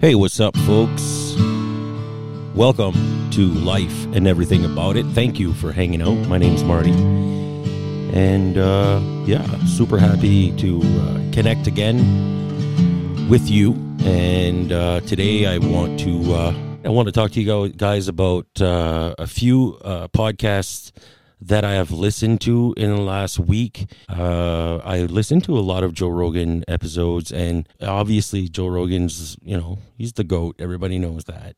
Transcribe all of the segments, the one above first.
Hey, what's up, folks? Welcome to Life and Everything About It. Thank you for hanging out. My name's Marty. And uh, yeah, super happy to uh, connect again with you. And uh, today I want to uh, I want to talk to you guys about uh, a few uh, podcasts that I have listened to in the last week. Uh, I listened to a lot of Joe Rogan episodes, and obviously, Joe Rogan's, you know, he's the GOAT. Everybody knows that.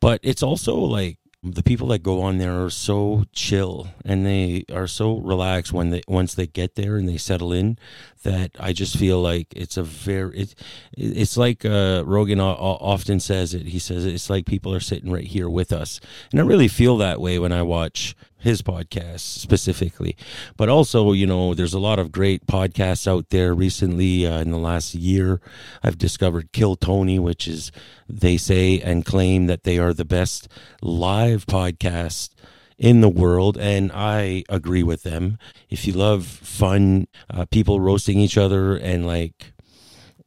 But it's also like the people that go on there are so chill and they are so relaxed when they once they get there and they settle in that I just feel like it's a very it, it's like uh, Rogan often says it he says it's like people are sitting right here with us and I really feel that way when I watch his podcast specifically. But also, you know, there's a lot of great podcasts out there recently uh, in the last year. I've discovered Kill Tony, which is, they say and claim that they are the best live podcast in the world, and I agree with them. If you love fun, uh, people roasting each other, and like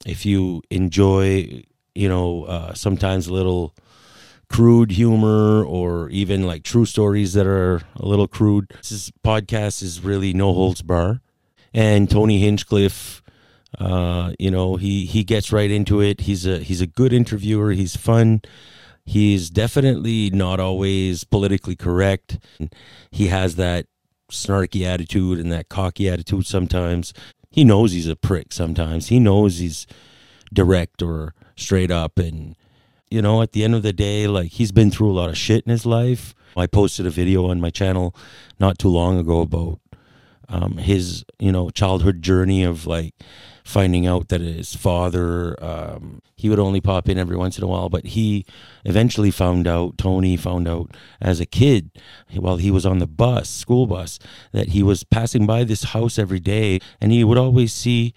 if you enjoy, you know, uh, sometimes a little crude humor or even like true stories that are a little crude. This podcast is really no holds bar. And Tony Hinchcliffe, uh, you know, he he gets right into it. He's a he's a good interviewer. He's fun. He's definitely not always politically correct. He has that snarky attitude and that cocky attitude sometimes. He knows he's a prick sometimes. He knows he's direct or straight up and you know, at the end of the day, like he's been through a lot of shit in his life. I posted a video on my channel not too long ago about um, his, you know, childhood journey of like finding out that his father, um, he would only pop in every once in a while, but he eventually found out, Tony found out as a kid while he was on the bus, school bus, that he was passing by this house every day and he would always see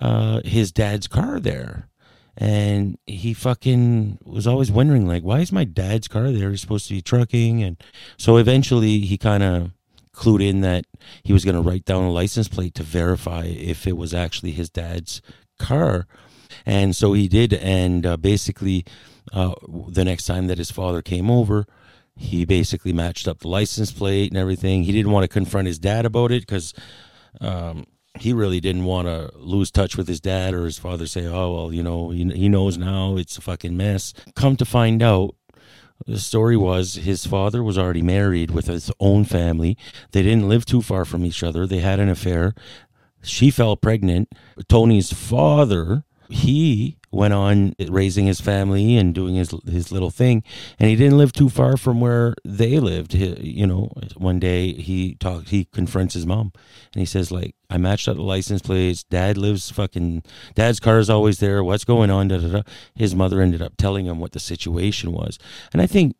uh, his dad's car there. And he fucking was always wondering like why is my dad's car there? He's supposed to be trucking and so eventually he kind of clued in that he was going to write down a license plate to verify if it was actually his dad's car. And so he did and uh, basically uh, the next time that his father came over he basically matched up the license plate and everything. He didn't want to confront his dad about it because um, he really didn't want to lose touch with his dad or his father say oh well you know he, he knows now it's a fucking mess. Come to find out the story was his father was already married with his own family. They didn't live too far from each other. They had an affair. She fell pregnant. Tony's father he went on raising his family and doing his his little thing. And he didn't live too far from where they lived. He, you know one day he talked he confronts his mom and he says like i matched up the license plates. Dad lives fucking dad's car is always there. What's going on? Da, da, da. his mother ended up telling him what the situation was. And i think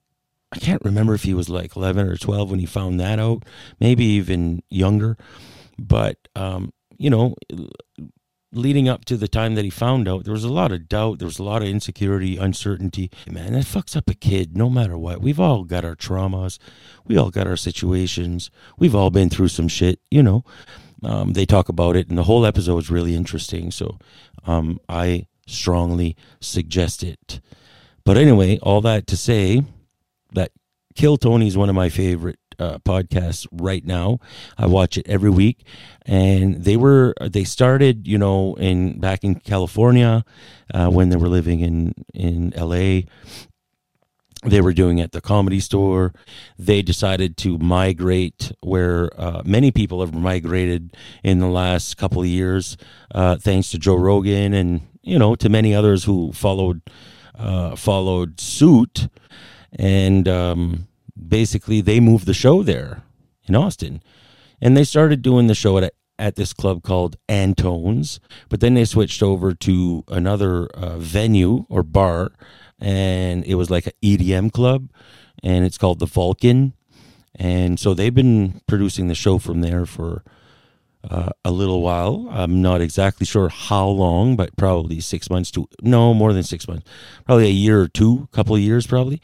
i can't remember if he was like 11 or 12 when he found that out maybe even younger. But um you know leading up to the time that he found out, there was a lot of doubt, there was a lot of insecurity, uncertainty. Man, that fucks up a kid no matter what. We've all got our traumas, we all got our situations, we've all been through some shit, you know. Um, they talk about it, and the whole episode is really interesting. So um, I strongly suggest it. But anyway, all that to say that Kill Tony is one of my favorite uh, podcast right now. I watch it every week, and they were they started you know in back in California uh, when they were living in in L.A. They were doing at the comedy store. They decided to migrate where uh, many people have migrated in the last couple of years, uh, thanks to Joe Rogan and you know to many others who followed uh, followed suit. And um, basically they moved the show there in Austin. And they started doing the show at at this club called Antone's, but then they switched over to another uh, venue or bar, and it was like an EDM club, and it's called the Vulcan. And so they've been producing the show from there for uh, a little while. I'm not exactly sure how long, but probably six months to no more than six months, probably a year or two, couple of years probably.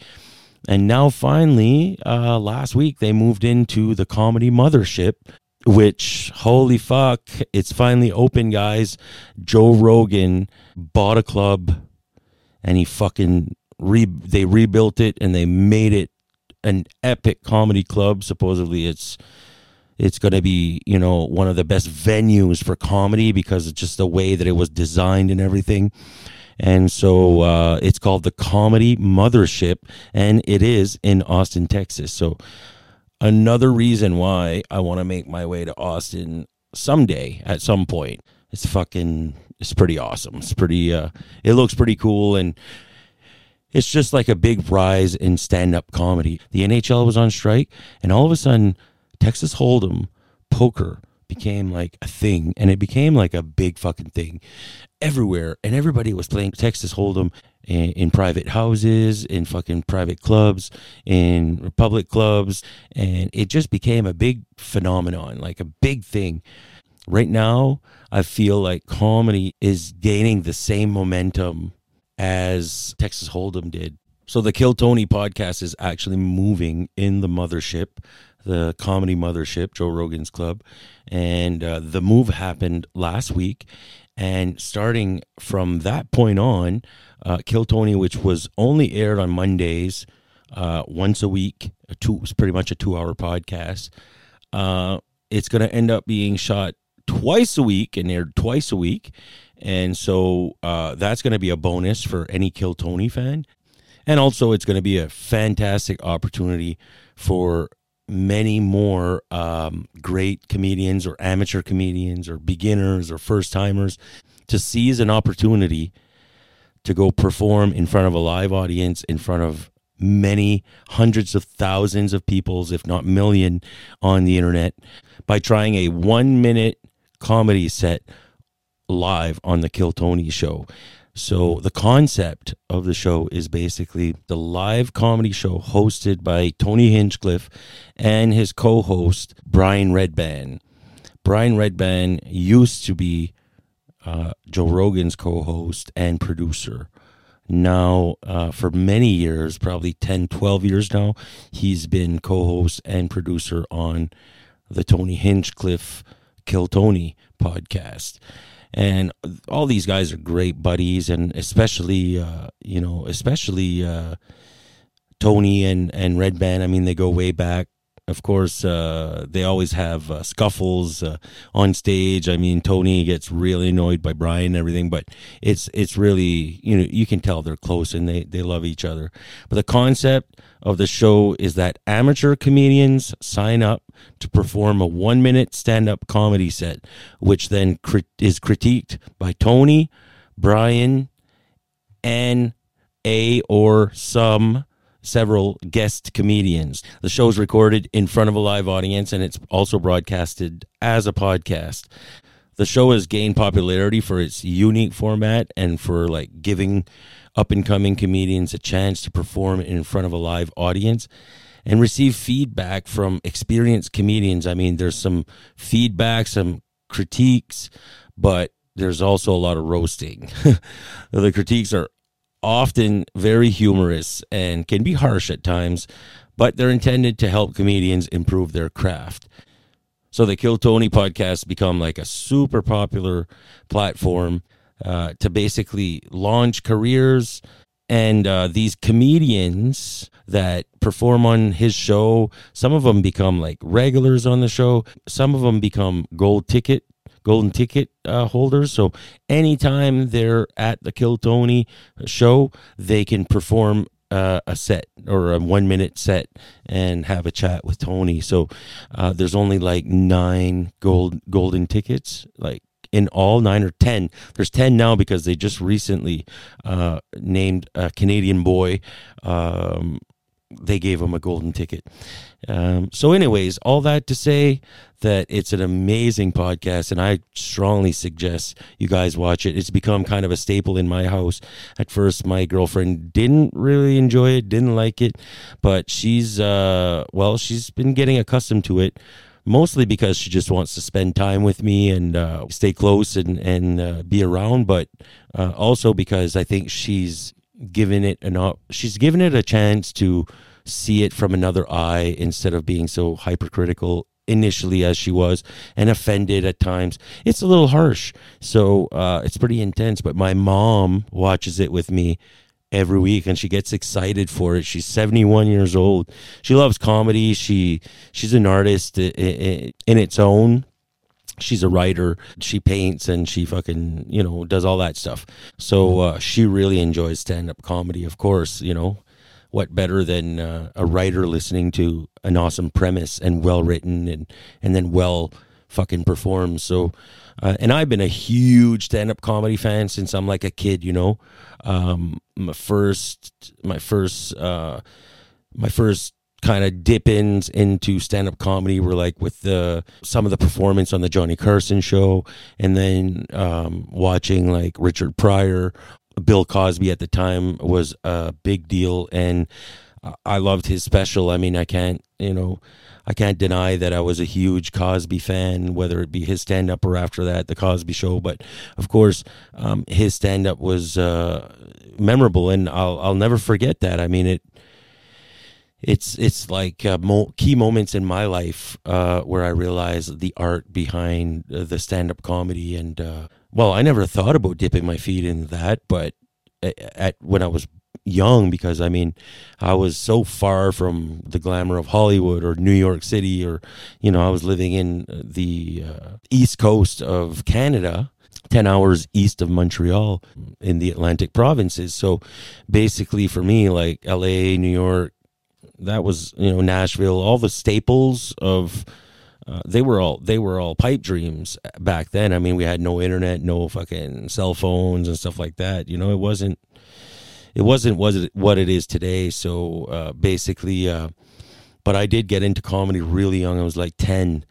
And now, finally, uh, last week, they moved into the comedy mothership, which, holy fuck, it's finally open, guys. Joe Rogan bought a club and he fucking re they rebuilt it and they made it an epic comedy club. Supposedly, it's it's going to be you know one of the best venues for comedy because it's just the way that it was designed and everything. And so uh, it's called the Comedy Mothership, and it is in Austin, Texas. So another reason why I want to make my way to Austin someday at some point. It's fucking it's pretty awesome. It's pretty uh it looks pretty cool and it's just like a big rise in stand-up comedy. The NHL was on strike and all of a sudden Texas Hold'em poker became like a thing and it became like a big fucking thing everywhere and everybody was playing Texas Hold'em in, in, private houses, in fucking private clubs, in public clubs and it just became a big phenomenon, like a big thing. Right now, I feel like comedy is gaining the same momentum as Texas Hold'em did. So the Kill Tony podcast is actually moving in the mothership, the comedy mothership, Joe Rogan's club, and uh, the move happened last week. And starting from that point on, uh, Kill Tony, which was only aired on Mondays, uh, once a week, a two, pretty much a two-hour podcast. Uh, it's going to end up being shot twice a week and aired twice a week. And so uh, that's going to be a bonus for any Kill Tony fan. And also, it's going to be a fantastic opportunity for many more um, great comedians or amateur comedians or beginners or first timers to seize an opportunity to go perform in front of a live audience, in front of many hundreds of thousands of peoples, if not million, on the internet by trying a one minute comedy set live on the Kill Tony show. So the concept of the show is basically the live comedy show hosted by Tony Hinchcliffe and his co-host Brian Redban. Brian Redban used to be uh, Joe Rogan's co-host and producer. Now, uh, for many years, probably 10, 12 years now, he's been co-host and producer on the Tony Hinchcliffe Kill Tony podcast. And all these guys are great buddies, and especially, uh, you know, especially uh, Tony and and Redban. I mean, they go way back of course, uh, they always have uh, scuffles uh, on stage. I mean, Tony gets really annoyed by Brian and everything, but it's it's really you know you can tell they're close and they they love each other. But the concept of the show is that amateur comedians sign up to perform a one minute stand up comedy set, which then crit- is critiqued by Tony, Brian, and a or some several guest comedians. The show is recorded in front of a live audience and it's also broadcasted as a podcast. The show has gained popularity for its unique format and for like giving up and coming comedians a chance to perform in front of a live audience and receive feedback from experienced comedians. I mean, there's some feedback, some critiques, but there's also a lot of roasting. the critiques are often very humorous and can be harsh at times, but they're intended to help comedians improve their craft. So the Kill Tony podcast become like a super popular platform uh, to basically launch careers. And uh, these comedians that perform on his show, some of them become like regulars on the show. Some of them become gold ticket golden ticket uh, holders. So anytime they're at the Kill Tony show, they can perform uh, a set or a one minute set and have a chat with Tony. So uh, there's only like nine gold golden tickets, like in all nine or ten. There's ten now because they just recently uh, named a Canadian boy. Um, they gave him a golden ticket. Um, so, anyways, all that to say that it's an amazing podcast, and I strongly suggest you guys watch it. It's become kind of a staple in my house. At first, my girlfriend didn't really enjoy it, didn't like it, but she's, uh, well, she's been getting accustomed to it. Mostly because she just wants to spend time with me and uh, stay close and and uh, be around, but uh, also because I think she's given it an she's given it a chance to see it from another eye instead of being so hypercritical initially as she was and offended at times it's a little harsh so uh, it's pretty intense but my mom watches it with me every week and she gets excited for it. She's 71 years old. She loves comedy. She she's an artist in its own. She's a writer. She paints and she fucking, you know, does all that stuff. So uh, she really enjoys stand up comedy, of course, you know. What better than uh, a writer listening to an awesome premise and well written and and then well fucking performed. So uh, and I've been a huge stand up comedy fan since I'm like a kid, you know. Um, my first, my first, uh, my first kind of dip into stand up comedy were like with the some of the performance on the Johnny Carson show, and then um, watching like Richard Pryor, Bill Cosby at the time was a big deal, and I loved his special. I mean, I can't, you know. I can't deny that I was a huge Cosby fan, whether it be his stand up or after that, the Cosby Show. But of course, um, his stand up was uh, memorable, and I'll I'll never forget that. I mean it. It's it's like uh, mo- key moments in my life uh, where I realized the art behind the stand up comedy, and uh, well, I never thought about dipping my feet in that, but at when I was young because I mean, I was so far from the glamour of Hollywood or New York City, or you know, I was living in the uh, east coast of Canada. 10 hours east of Montreal in the Atlantic provinces. So basically, for me, like LA, New York, that was, you know, Nashville, all the staples of. Uh, they were all they were all pipe dreams back then. I mean, we had no internet, no fucking cell phones and stuff like that. You know, it wasn't it wasn't was it what it is today. So uh, basically, uh, but I did get into comedy really young. I was like ten,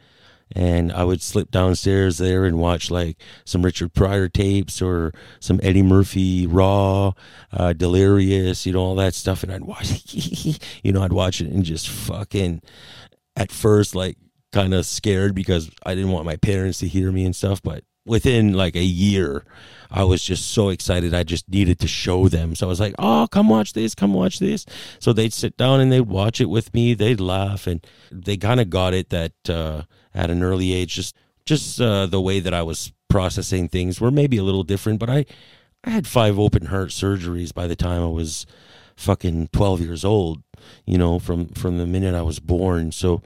and I would slip downstairs there and watch like some Richard Pryor tapes or some Eddie Murphy Raw, uh, Delirious, you know all that stuff, and I'd watch, you know, I'd watch it and just fucking at first like kind of scared because I didn't want my parents to hear me and stuff, but within like a year I was just so excited. I just needed to show them. So I was like, "Oh, come watch this, come watch this." So they'd sit down and they'd watch it with me. They'd laugh, and they kind of got it that uh, at an early age, just just uh, the way that I was processing things were maybe a little different. But I I had five open heart surgeries by the time I was fucking 12 years old you know from from the minute i was born so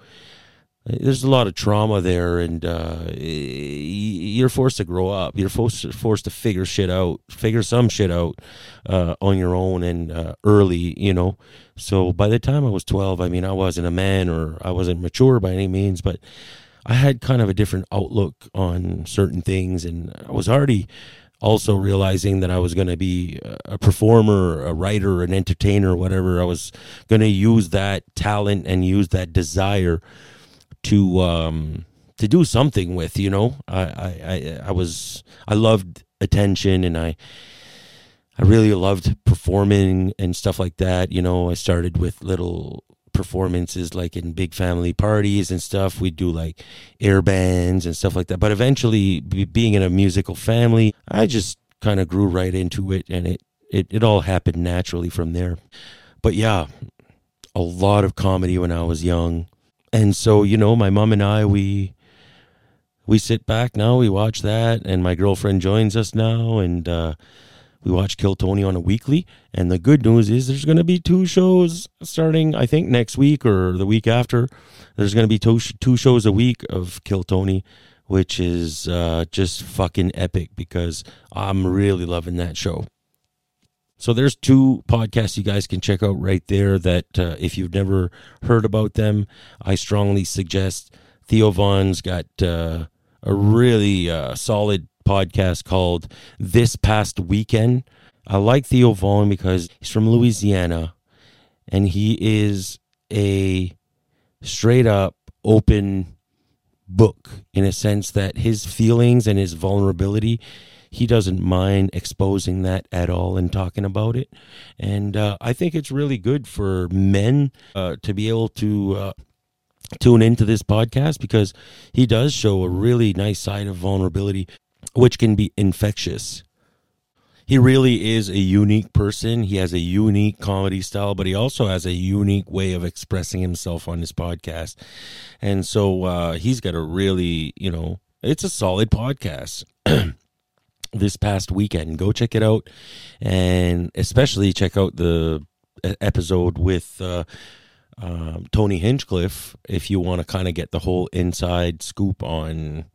there's a lot of trauma there, and uh, you're forced to grow up. You're forced forced to figure shit out, figure some shit out uh, on your own and uh, early, you know. So by the time I was 12, I mean, I wasn't a man or I wasn't mature by any means, but I had kind of a different outlook on certain things, and I was already also realizing that I was going to be a performer, a writer, an entertainer, whatever. I was going to use that talent and use that desire to um, to do something with. You know, I, I I was I loved attention, and I I really loved performing and stuff like that. You know, I started with little performances like in big family parties and stuff. We'd do like air bands and stuff like that. But eventually, being in a musical family, I just kind of grew right into it, and it it it all happened naturally from there. But yeah, a lot of comedy when I was young and so you know my mom and i we we sit back now we watch that and my girlfriend joins us now and uh, we watch kill tony on a weekly and the good news is there's going to be two shows starting i think next week or the week after. There's going to be two, two shows a week of kill tony which is uh, just fucking epic because i'm really loving that show. So there's two podcasts you guys can check out right there that uh, if you've never heard about them, I strongly suggest. Theo Von's got uh, a really uh, solid podcast called This Past Weekend. I like Theo Von because he's from Louisiana and he is a straight up open book in a sense that his feelings and his vulnerability he doesn't mind exposing that at all and talking about it. And uh, I think it's really good for men uh, to be able to uh, tune into this podcast because he does show a really nice side of vulnerability, which can be infectious. He really is a unique person. He has a unique comedy style, but he also has a unique way of expressing himself on his podcast. And so uh, he's got a really, you know, it's a solid podcast. this past weekend. Go check it out, and especially check out the episode with uh, um, Tony Hinchcliffe if you want to kind of get the whole inside scoop on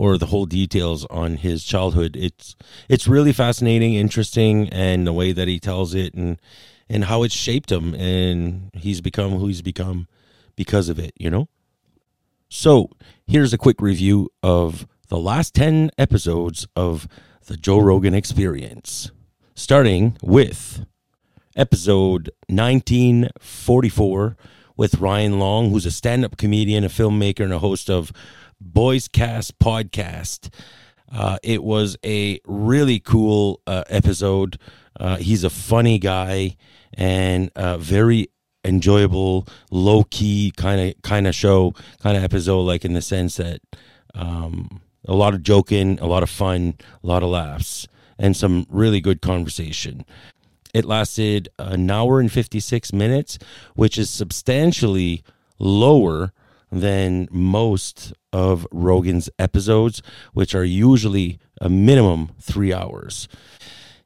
or the whole details on his childhood. It's it's really fascinating, interesting, and the way that he tells it and and how it's shaped him and he's become who he's become because of it. You know. So here's a quick review of the last ten episodes of the Joe Rogan Experience, starting with episode 1944 with Ryan Long, who's a stand up comedian, a filmmaker, and a host of Boyscast Podcast. Uh, it was a really cool uh, episode. Uh, he's a funny guy and very enjoyable, low key kind of kind of show, kind of episode. Like in the sense that um, a lot of joking, a lot of fun, a lot of laughs, and some really good conversation. It lasted an hour and 56 minutes, which is substantially lower than most of Rogan's episodes, which are usually a minimum three hours.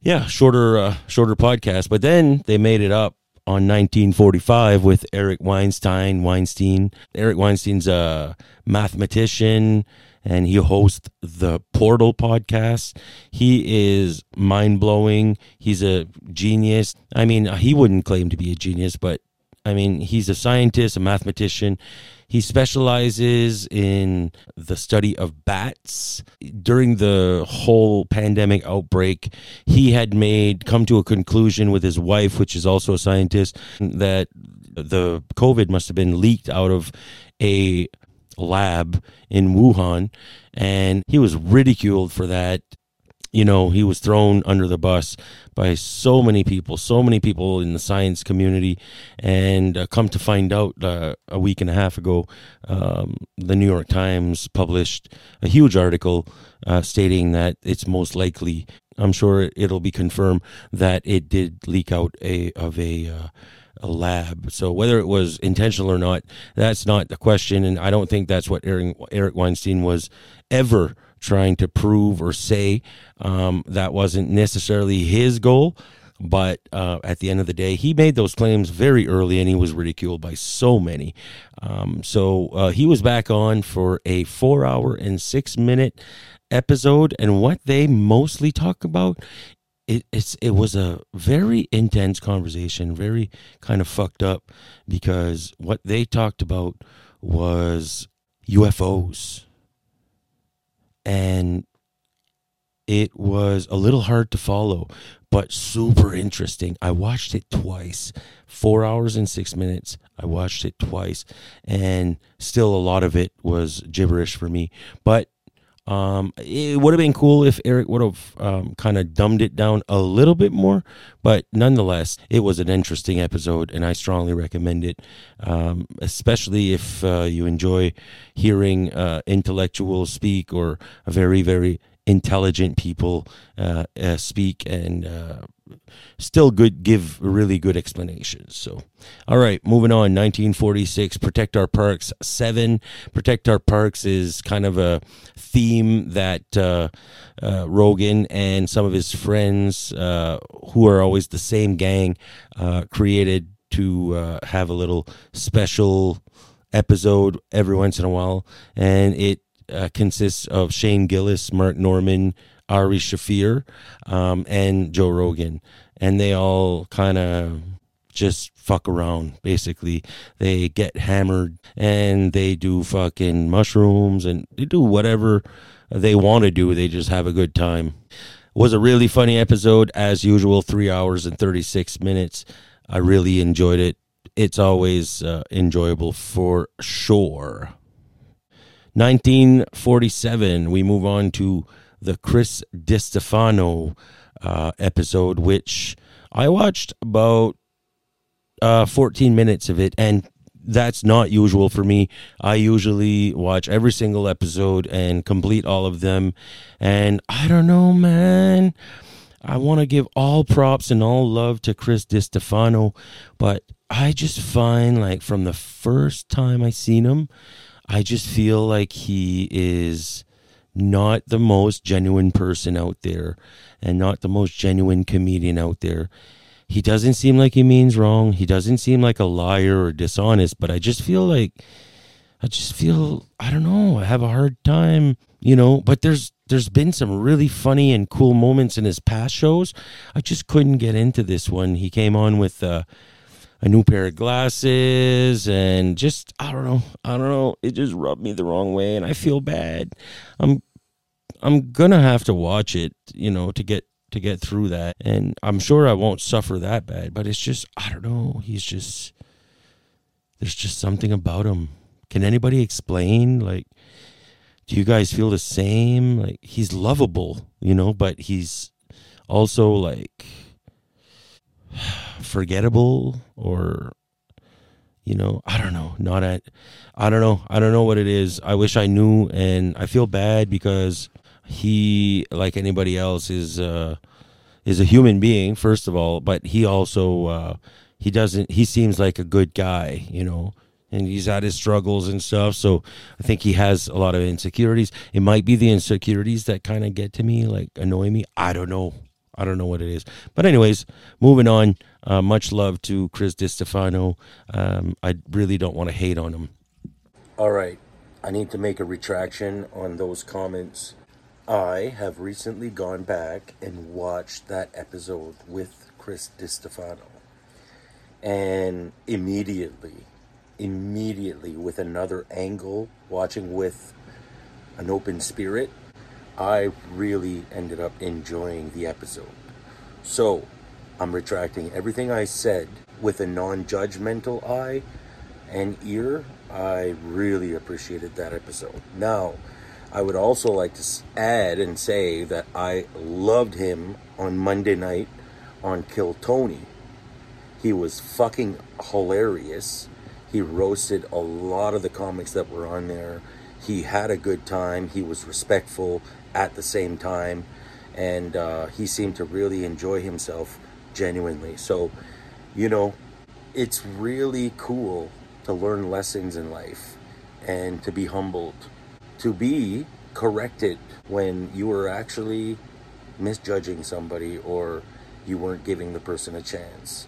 Yeah, shorter, uh, shorter podcast. But then they made it up on 1945 with Eric Weinstein. Weinstein. Eric Weinstein's a mathematician and he hosts the Portal podcast. He is mind blowing. He's a genius. I mean, he wouldn't claim to be a genius, but I mean, he's a scientist, a mathematician. He specializes in the study of bats. During the whole pandemic outbreak, he had made come to a conclusion with his wife, which is also a scientist, that the COVID must have been leaked out of a lab in Wuhan, and he was ridiculed for that. You know, he was thrown under the bus by so many people, so many people in the science community, and uh, come to find out uh, a week and a half ago, um, the New York Times published a huge article uh, stating that it's most likely. I'm sure it'll be confirmed that it did leak out a of a uh, a lab. So whether it was intentional or not, that's not the question. And I don't think that's what Eric, Eric Weinstein was ever trying to prove or say. Um, that wasn't necessarily his goal. But uh, at the end of the day, he made those claims very early and he was ridiculed by so many. Um, so uh, he was back on for a four hour and six minute episode. And what they mostly talk about it, it's it was a very intense conversation, very kind of fucked up because what they talked about was UFOs. And it was a little hard to follow, but super interesting. I watched it twice, four hours and six minutes. I watched it twice, and still a lot of it was gibberish for me. But um, it would have been cool if Eric would have um, kind of dumbed it down a little bit more, but nonetheless, it was an interesting episode, and I strongly recommend it, um, especially if uh, you enjoy hearing uh, intellectuals speak or a very, very intelligent people uh, uh speak and uh, still good give really good explanations. So all right moving on 1946 protect our parks 7 protect our parks is kind of a theme that uh, uh, rogan and some of his friends uh, who are always the same gang created to have a little special episode every once in a while. And it uh, consists of shane gillis mark Normand, Ari Shaffir, um, and Joe Rogan, and they all kind of just fuck around. Basically, they get hammered and they do fucking mushrooms and they do whatever they want to do. They just have a good time. It was a really funny episode as usual. Three hours and thirty six minutes. I really enjoyed it. It's always uh, enjoyable for sure. 1947. We move on to the Chris DiStefano uh, episode, which I watched about uh, 14 minutes of it, and that's not usual for me. I usually watch every single episode and complete all of them. And I don't know, man. I want to give all props and all love to Chris DiStefano, but I just find like from the first time I seen him, I just feel like he is not the most genuine person out there and not the most genuine comedian out there. He doesn't seem like he means wrong. He doesn't seem like a liar or dishonest, but I just feel like I just feel I don't know, I have a hard time, you know, but there's there's been some really funny and cool moments in his past shows. I just couldn't get into this one. He came on with uh, a new pair of glasses and just I don't know. I don't know. It just rubbed me the wrong way and I feel bad. I'm I'm gonna have to watch it, you know, to get to get through that. And I'm sure I won't suffer that bad, but it's just I don't know. He's just there's just something about him. Can anybody explain like do you guys feel the same? Like he's lovable, you know, but he's also like forgettable or you know i don't know not at i don't know i don't know what it is. I wish i knew and i feel bad because he like anybody else is uh is a human being first of all but he also uh he doesn't he seems like a good guy you know and he's had his struggles and stuff so i think he has a lot of insecurities. It might be the insecurities that kind of get to me like annoy me. I don't know I don't know what it is. But anyways, moving on. Uh, much love to Chris DiStefano. Um, I really don't want to hate on him. All right. I need to make a retraction on those comments. I have recently gone back and watched that episode with Chris DiStefano. And immediately, immediately with another angle, watching with an open spirit, I really ended up enjoying the episode. So, I'm retracting everything I said with a non judgmental eye and ear. I really appreciated that episode. Now, I would also like to add and say that I loved him on Monday night on Kill Tony. He was fucking hilarious. He roasted a lot of the comics that were on there. He had a good time. He was respectful at the same time, and uh, he seemed to really enjoy himself genuinely. So, you know, it's really cool to learn lessons in life and to be humbled, to be corrected when you were actually misjudging somebody or you weren't giving the person a chance.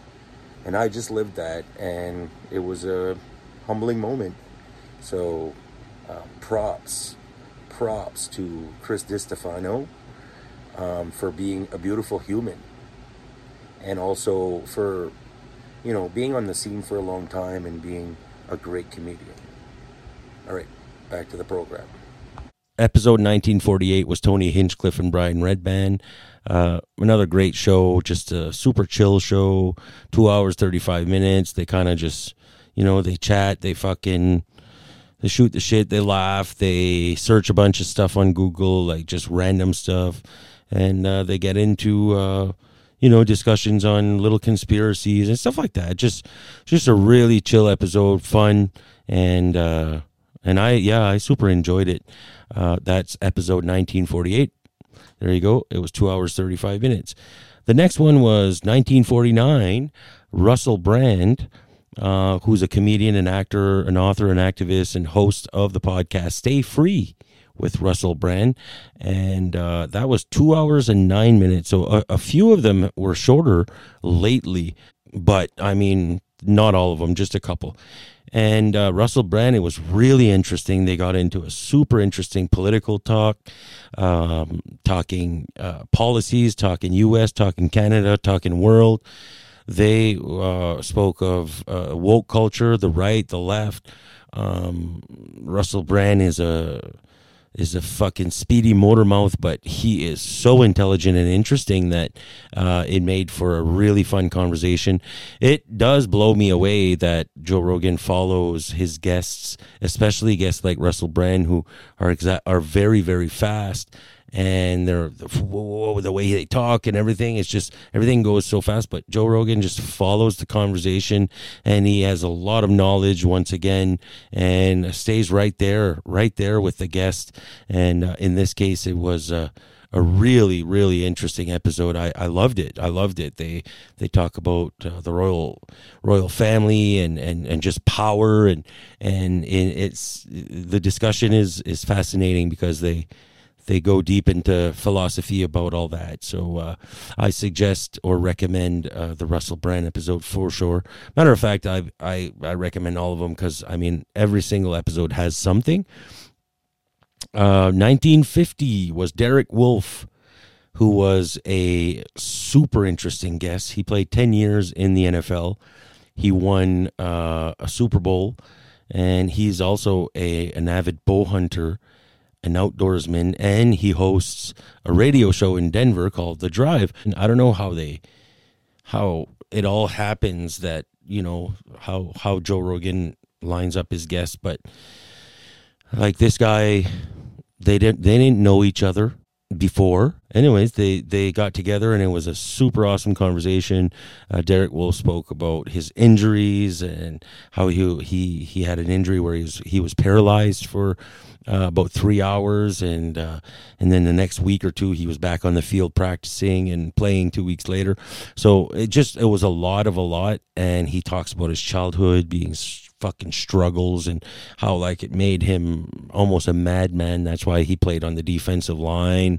And I just lived that, and it was a humbling moment. So, uh, props props to Chris DiStefano um, for being a beautiful human and also for, you know, being on the scene for a long time and being a great comedian. All right, back to the program. Episode 1948 was Tony Hinchcliffe and Brian Redban. Uh, another great show, just a super chill show. Two hours, 35 minutes. They kind of just, you know, they chat, they fucking they shoot the shit, they laugh, they search a bunch of stuff on Google, like just random stuff, and uh, they get into uh, you know discussions on little conspiracies and stuff like that. Just just a really chill episode, fun, and uh, and I yeah I super enjoyed it. Uh, that's episode 1948. There you go. It was two hours 35 minutes. The next one was 1949. Russell Brand uh, who's a comedian, an actor, an author, an activist, and host of the podcast Stay Free with Russell Brand. And uh, that was two hours and nine minutes. So a, a few of them were shorter lately, but I mean, not all of them, just a couple. And uh, Russell Brand, it was really interesting. They got into a super interesting political talk, um, talking uh, policies, talking U.S., talking Canada, talking world. They uh, spoke of uh, woke culture, the right, the left. Um, Russell Brand is a is a fucking speedy motor mouth, but he is so intelligent and interesting that uh, it made for a really fun conversation. It does blow me away that Joe Rogan follows his guests, especially guests like Russell Brand, who are exa- are very very fast and they're the way they talk and everything. It's just everything goes so fast. But Joe Rogan just follows the conversation, and he has a lot of knowledge once again, and stays right there, right there with the guest. And uh, in this case, it was. Uh, a really really interesting episode. I, I loved it. I loved it. They they talk about uh, the royal royal family and, and, and just power and and it's the discussion is is fascinating because they they go deep into philosophy about all that. So uh, I suggest or recommend uh, the Russell Brand episode for sure. Matter of fact, I I, I recommend all of them because I mean every single episode has something. Uh, 1950 was Derek Wolfe, who was a super interesting guest. He played 10 years in the NFL. He won uh, a Super Bowl, and he's also a an avid bow hunter an outdoorsman, and he hosts a radio show in Denver called The Drive. And I don't know how they, how it all happens that you know how how Joe Rogan lines up his guests, but like this guy, they didn't they didn't know each other before. Anyways, they they got together and it was a super awesome conversation. Uh, Derek Wolfe spoke about his injuries and how he he he had an injury where he was he was paralyzed for uh, about three hours, and uh, and then the next week or two he was back on the field practicing and playing. Two weeks later, so it just it was a lot of a lot, and he talks about his childhood being fucking struggles and how like it made him almost a madman. That's why he played on the defensive line.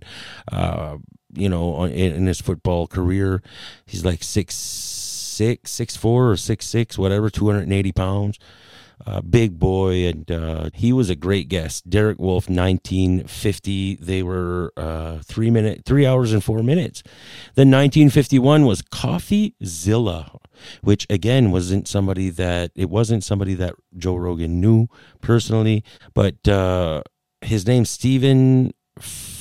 Uh, you know, in, in his football career, he's like six six, six four or six six, whatever, two hundred and eighty pounds uh, big boy, and uh, he was a great guest. Derek Wolfe, 1950. They were uh, three minute, three hours and four minutes. Then 1951 was Coffeezilla, which again wasn't somebody that it wasn't somebody that Joe Rogan knew personally, but uh, his name's Stephen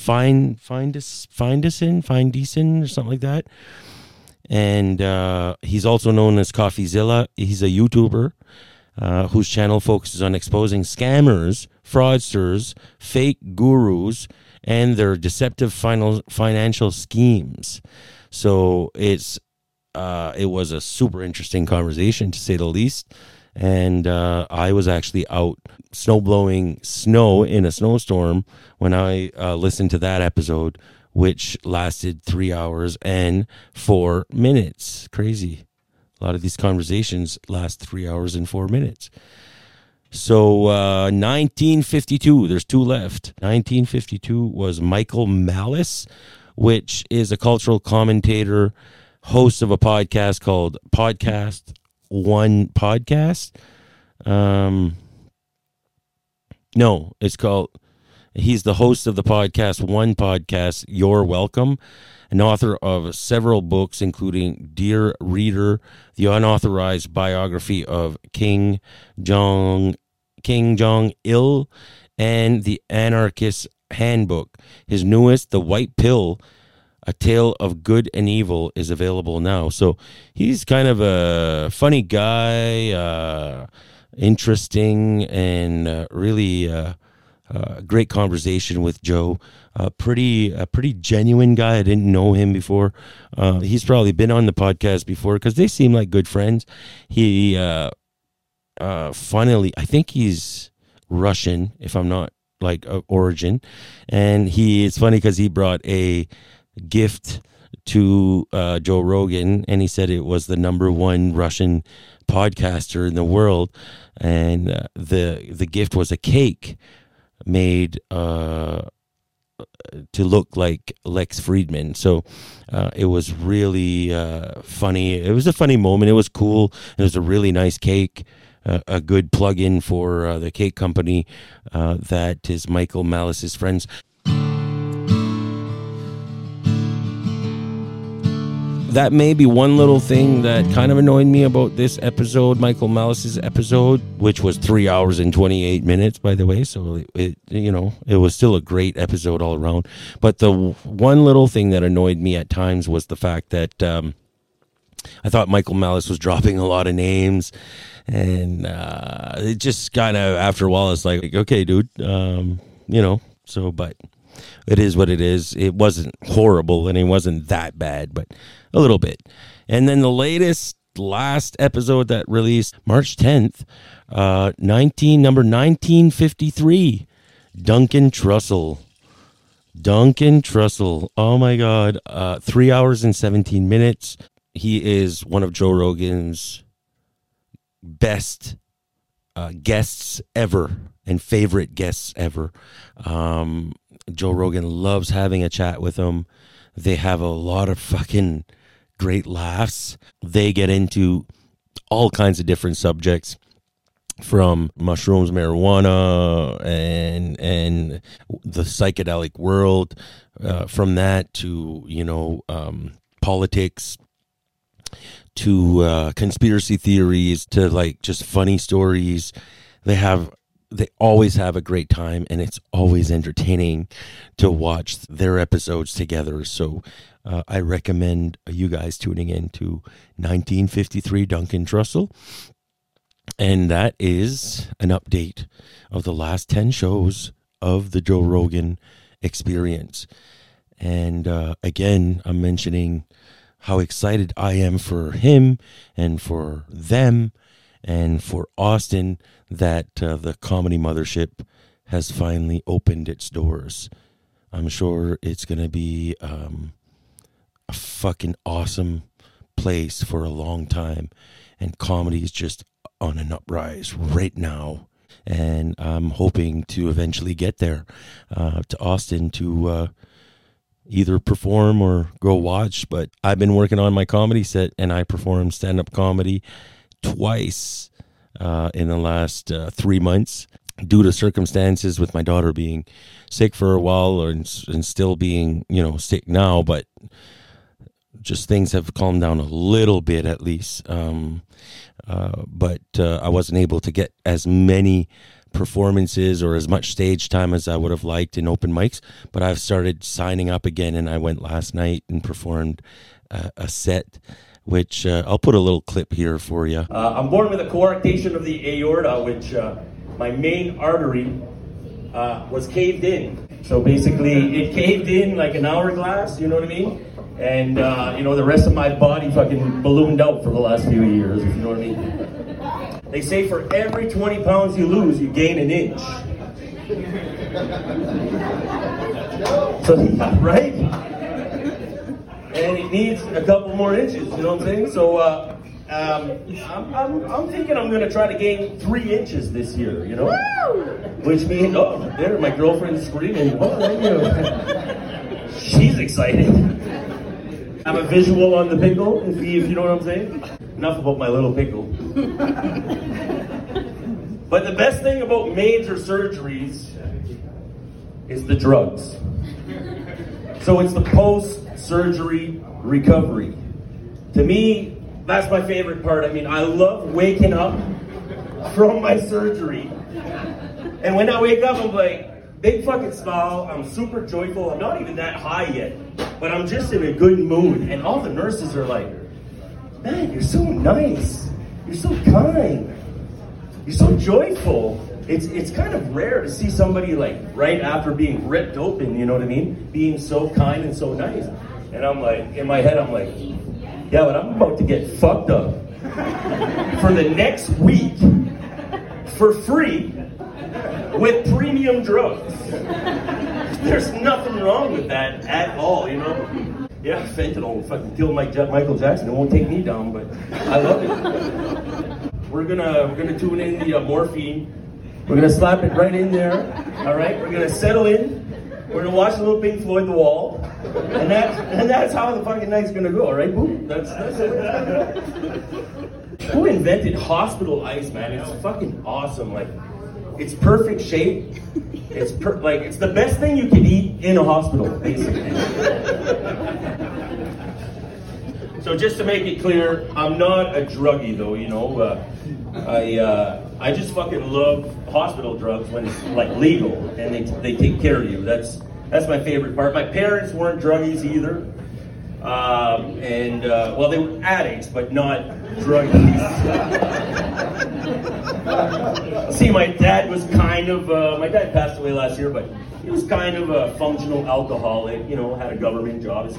Find Findus Finduson Finduson or something like that. And uh, he's also known as CoffeeZilla. He's a YouTuber uh, whose channel focuses on exposing scammers, fraudsters, fake gurus, and their deceptive final, financial schemes. So it's uh, it was a super interesting conversation to say the least. And uh, I was actually out snow blowing snow in a snowstorm when I uh, listened to that episode, which lasted three hours and four minutes. Crazy. A lot of these conversations last three hours and four minutes. So, uh, 1952, there's two left. 1952 was Michael Malice, which is a cultural commentator, host of a podcast called Podcast One Podcast. Um, no, it's called, he's the host of the podcast One Podcast, You're Welcome an author of several books, including Dear Reader, the unauthorized biography of King Jong King Jong Il, and the Anarchist Handbook. His newest, The White Pill, a Tale of Good and Evil, is available now. So he's kind of a funny guy, uh, interesting, and uh, really. Uh, uh, great conversation with Joe. Pretty, a pretty genuine guy. I didn't know him before. Uh, he's probably been on the podcast before because they seem like good friends. He, uh, finally, I think he's Russian, if I'm not like origin, and he. It's funny because he brought a gift to uh, Joe Rogan, and he said it was the number one Russian podcaster in the world, and uh, the the gift was a cake made uh, to look like Lex Fridman. So uh, it was really uh, funny. It was a funny moment. It was cool. It was a really nice cake. Uh, a good plug-in for the cake company that is Michael Malice's friends. That may be one little thing that kind of annoyed me about this episode, Michael Malice's episode, which was three hours and 28 minutes, by the way. So it, you know, it was still a great episode all around. But the one little thing that annoyed me at times was the fact that, um, I thought Michael Malice was dropping a lot of names, and uh, it just kind of after a while, it's like, okay, dude, um, you know. So, but it is what it is. It wasn't horrible and it wasn't that bad, but a little bit. And then the latest, last episode that released March 10th, uh, 19, number 1953, Duncan Trussell. Duncan Trussell. Oh my God. Uh, three hours and 17 minutes. He is one of Joe Rogan's best uh, guests ever and favorite guests ever. Um, Joe Rogan loves having a chat with them. They have a lot of fucking great laughs. They get into all kinds of different subjects from mushrooms, marijuana, and and the psychedelic world. Uh, from that to you know um, politics, to uh, conspiracy theories, to like just funny stories. They have they always have a great time, and it's always entertaining to watch their episodes together. So. Uh, I recommend you guys tuning in to 1953 Duncan Trussell and that is an update of the last 10 shows of the Joe Rogan experience. And uh, again, I'm mentioning how excited I am for him and for them and for Austin that uh, the comedy mothership has finally opened its doors. I'm sure it's going to be um, a fucking awesome place for a long time. And comedy is just on an uprise right now. And I'm hoping to eventually get there uh, to Austin to uh, either perform or go watch. But I've been working on my comedy set and I perform stand up comedy twice uh, in the last uh, three months due to circumstances with my daughter being sick for a while and, and still being, you know, sick now. But just things have calmed down a little bit at least. Um, uh, but uh, I wasn't able to get as many performances or as much stage time as I would have liked in open mics. But I've started signing up again, and I went last night and performed a set. Which uh, I'll put a little clip here for you. Uh, I'm born with a coarctation of the aorta, which my main artery was caved in. So basically, it caved in like an hourglass. You know what I mean? And, uh, you know, the rest of my body fucking ballooned out for the last few years, if you know what I mean. They say for every 20 pounds you lose, you gain an inch. So, yeah, right? And it needs a couple more inches, you know what I'm saying? So, uh, um, I'm, I'm, I'm, thinking I'm going to try to gain three inches this year, you know? Which means, oh, there, my girlfriend's screaming. Oh, thank you. She's excited. I'm a visual on the pickle, if you, if you know what I'm saying. Enough about my little pickle. but the best thing about major surgeries is the drugs. So it's the post surgery recovery. To me, that's my favorite part. I mean, I love waking up from my surgery. And when I wake up, I'm like, big fucking smile. I'm super joyful. I'm not even that high yet, but I'm just in a good mood. And all the nurses are like, man, you're so nice. You're so kind. You're so joyful. It's, it's kind of rare to see somebody like right after being ripped open, you know what I mean? Being so kind and so nice. And I'm like, in my head, I'm like, yeah, but I'm about to get fucked up for the next week for free with premium drugs. There's nothing wrong with that at all, you know? Yeah, fentanyl will fucking kill Mike, Michael Jackson. It won't take me down, but I love it. We're gonna we're gonna tune in the uh, morphine. We're gonna slap it right in there. All right, we're gonna settle in. We're gonna watch a little Pink Floyd, The Wall, and that's and that's how the fucking night's gonna go. Right, boom. That's that's it. Who invented hospital ice, man? It's fucking awesome. Like it's perfect shape. It's per- like it's the best thing you can eat in a hospital, basically. So just to make it clear, I'm not a druggie, though. You know, uh, I uh, I just fucking love hospital drugs when it's like legal and they they take care of you. That's that's my favorite part. My parents weren't druggies either. Um, and uh, well, they were addicts, but not druggies. See, my dad was kind of, uh, my dad passed away last year, but he was kind of a functional alcoholic, you know, had a government job.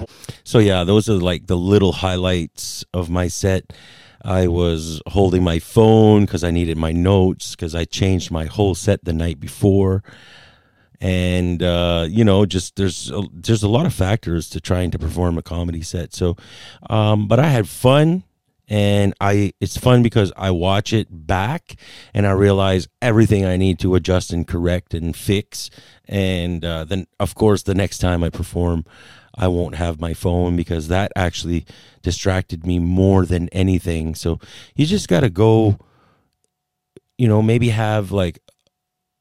So, yeah, those are like the little highlights of my set. I was holding my phone because I needed my notes because I changed my whole set the night before. And uh, you know, just there's a, there's a lot of factors to trying to perform a comedy set. So, um, but I had fun and I it's fun because I watch it back and I realize everything I need to adjust and correct and fix. And uh, then, of course, the next time I perform, I won't have my phone because that actually distracted me more than anything. So you just got to go, you know, maybe have like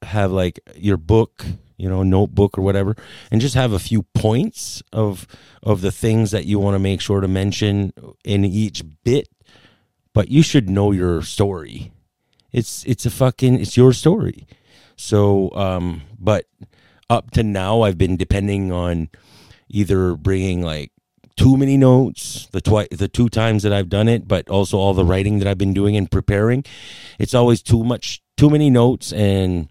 have like your book you know notebook or whatever and just have a few points of of the things that you want to make sure to mention in each bit but you should know your story. It's it's a fucking it's your story. So um but up to now I've been depending on either bringing like too many notes the twi- the two times that I've done it, but also all the writing that I've been doing and preparing. It's always too much, too many notes, and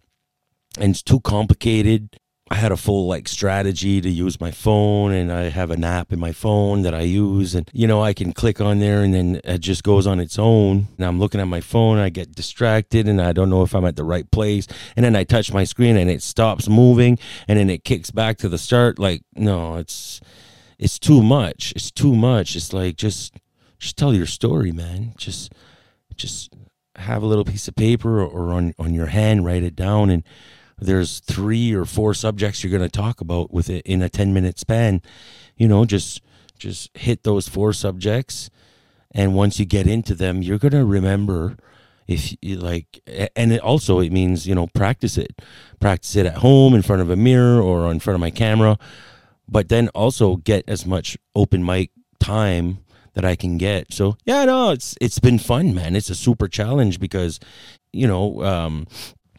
and it's too complicated. I had a full like strategy to use my phone and I have an app in my phone that I use and you know I can click on there and then it just goes on its own. And I'm looking at my phone, I get distracted and I don't know if I'm at the right place. And then I touch my screen and it stops moving and then it kicks back to the start like no, it's it's too much. It's too much. It's like just just tell your story, man. Just just have a little piece of paper or on on your hand write it down and there's three or four subjects you're going to talk about with it in a 10 minute span you know just just hit those four subjects and once you get into them you're going to remember if you like and it also it means you know practice it practice it at home in front of a mirror or in front of my camera but then also get as much open mic time that I can get. So yeah, no, it's it's been fun, man. It's a super challenge because, you know, um,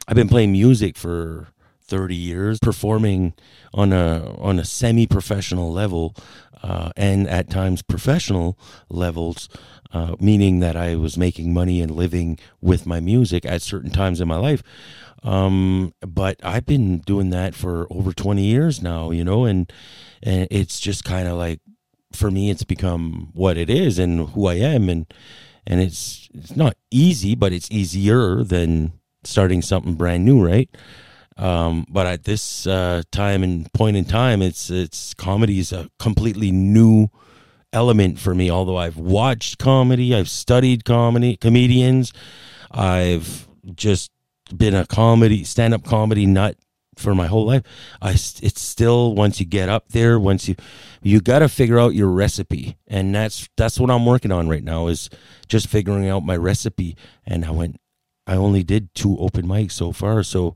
I've been playing music for 30 years, performing on a on a semi-professional level, uh, and at times professional levels, uh, meaning that I was making money and living with my music at certain times in my life. Um, but I've been doing that for over 20 years now, you know, and and it's just kind of like for me, it's become what it is and who I am, and and it's it's not easy, but it's easier than starting something brand new, right? Um, but at this uh, time and point in time, it's it's comedy is a completely new element for me. Although I've watched comedy, I've studied comedy, comedians, I've just been a comedy stand up comedy nut for my whole life. I it's still once you get up there, once you you got to figure out your recipe, and that's that's what I'm working on right now is just figuring out my recipe. And I went I only did two open mics so far, so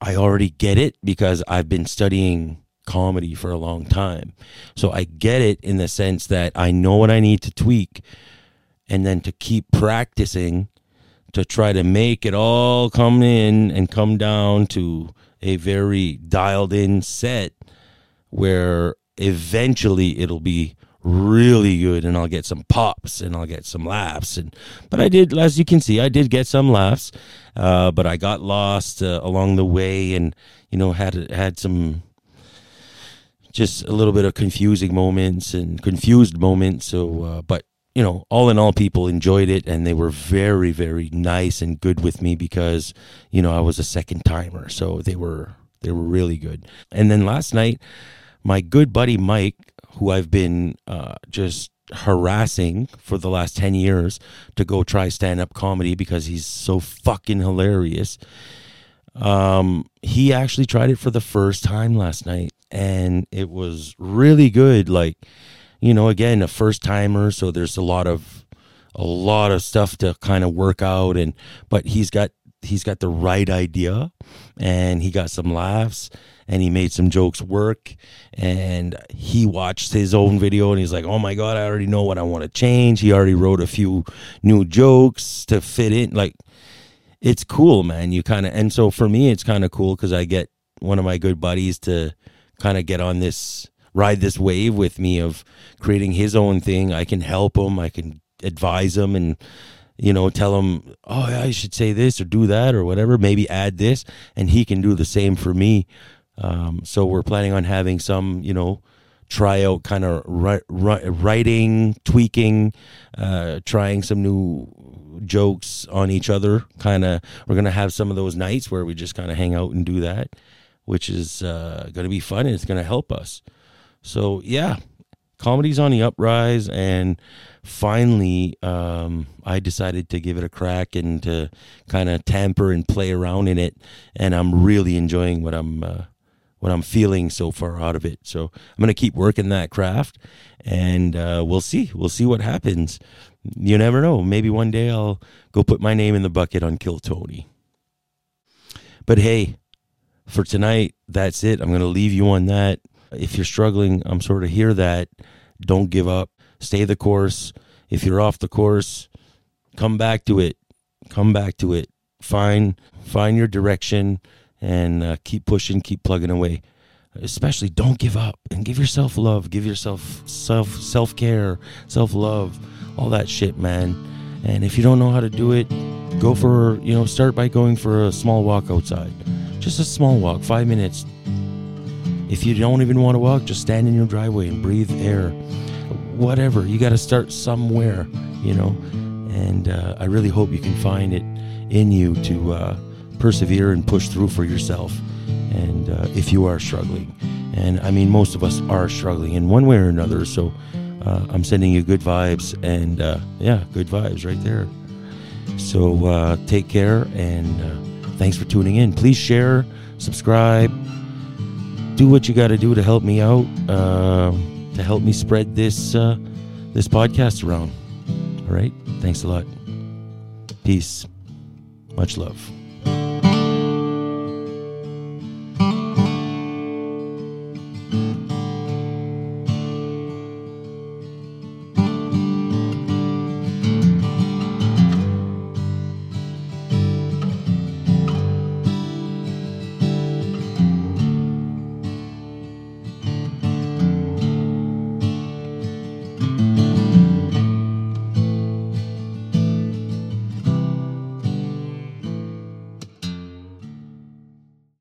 I already get it because I've been studying comedy for a long time. So I get it in the sense that I know what I need to tweak and then to keep practicing to try to make it all come in and come down to a very dialed in set where eventually it'll be really good and I'll get some pops and I'll get some laughs and but I did as you can see I did get some laughs uh, but I got lost uh, along the way and you know had had some just a little bit of confusing moments and confused moments so uh, but you know all in all people enjoyed it and they were very very nice and good with me because you know I was a second timer so they were they were really good. And then last night my good buddy Mike who I've been uh, just harassing for the last 10 years to go try stand up comedy because he's so fucking hilarious. Um, he actually tried it for the first time last night and it was really good. Like, you know, again, a first timer, so there's a lot of a lot of stuff to kind of work out and but he's got he's got the right idea and he got some laughs and he made some jokes work and he watched his own video and he's like oh my god i already know what i want to change. He already wrote a few new jokes to fit in like it's cool man. You kind of and so for me it's kind of cool because i get one of my good buddies to kind of get on this ride this wave with me of creating his own thing. I can help him i can advise him and you know, tell him, oh, yeah, you should say this or do that or whatever, maybe add this, and he can do the same for me. Um, so we're planning on having some, you know, tryout kind of ri- ri- writing, tweaking, uh, trying some new jokes on each other. Kind of, we're gonna have some of those nights where we just kind of hang out and do that, which is uh, gonna be fun and it's gonna help us. So yeah, comedy's on the uprise, and finally, um, I decided to give it a crack and to kind of tamper and play around in it, and I'm really enjoying what I'm. Uh, what I'm feeling so far out of it. So I'm to keep working that craft and uh, we'll see. We'll see what happens. You never know. Maybe one day I'll go put my name in the bucket on Kill Tony. But hey, for tonight, that's it. I'm to leave you on that. If you're struggling, I'm sort of hear that. Don't give up. Stay the course. If you're off the course, come back to it. Come back to it. Find find your direction and uh, keep pushing, keep plugging away. Especially don't give up and give yourself love, give yourself self self care, self love, all that shit, man. And if you don't know how to do it, go for you know start by going for a small walk outside, just a small walk, five minutes. If you don't even want to walk, just stand in your driveway and breathe air. Whatever, you got to start somewhere, you know. And uh, I really hope you can find it in you to. Uh, persevere and push through for yourself. And uh, if you are struggling, and I mean, most of us are struggling in one way or another. So uh, I'm sending you good vibes, and uh, yeah, good vibes right there. So uh, take care, and uh, thanks for tuning in. Please share, subscribe, do what you got to do to help me out, uh, to help me spread this this podcast around. All right, thanks a lot. Peace. Much love.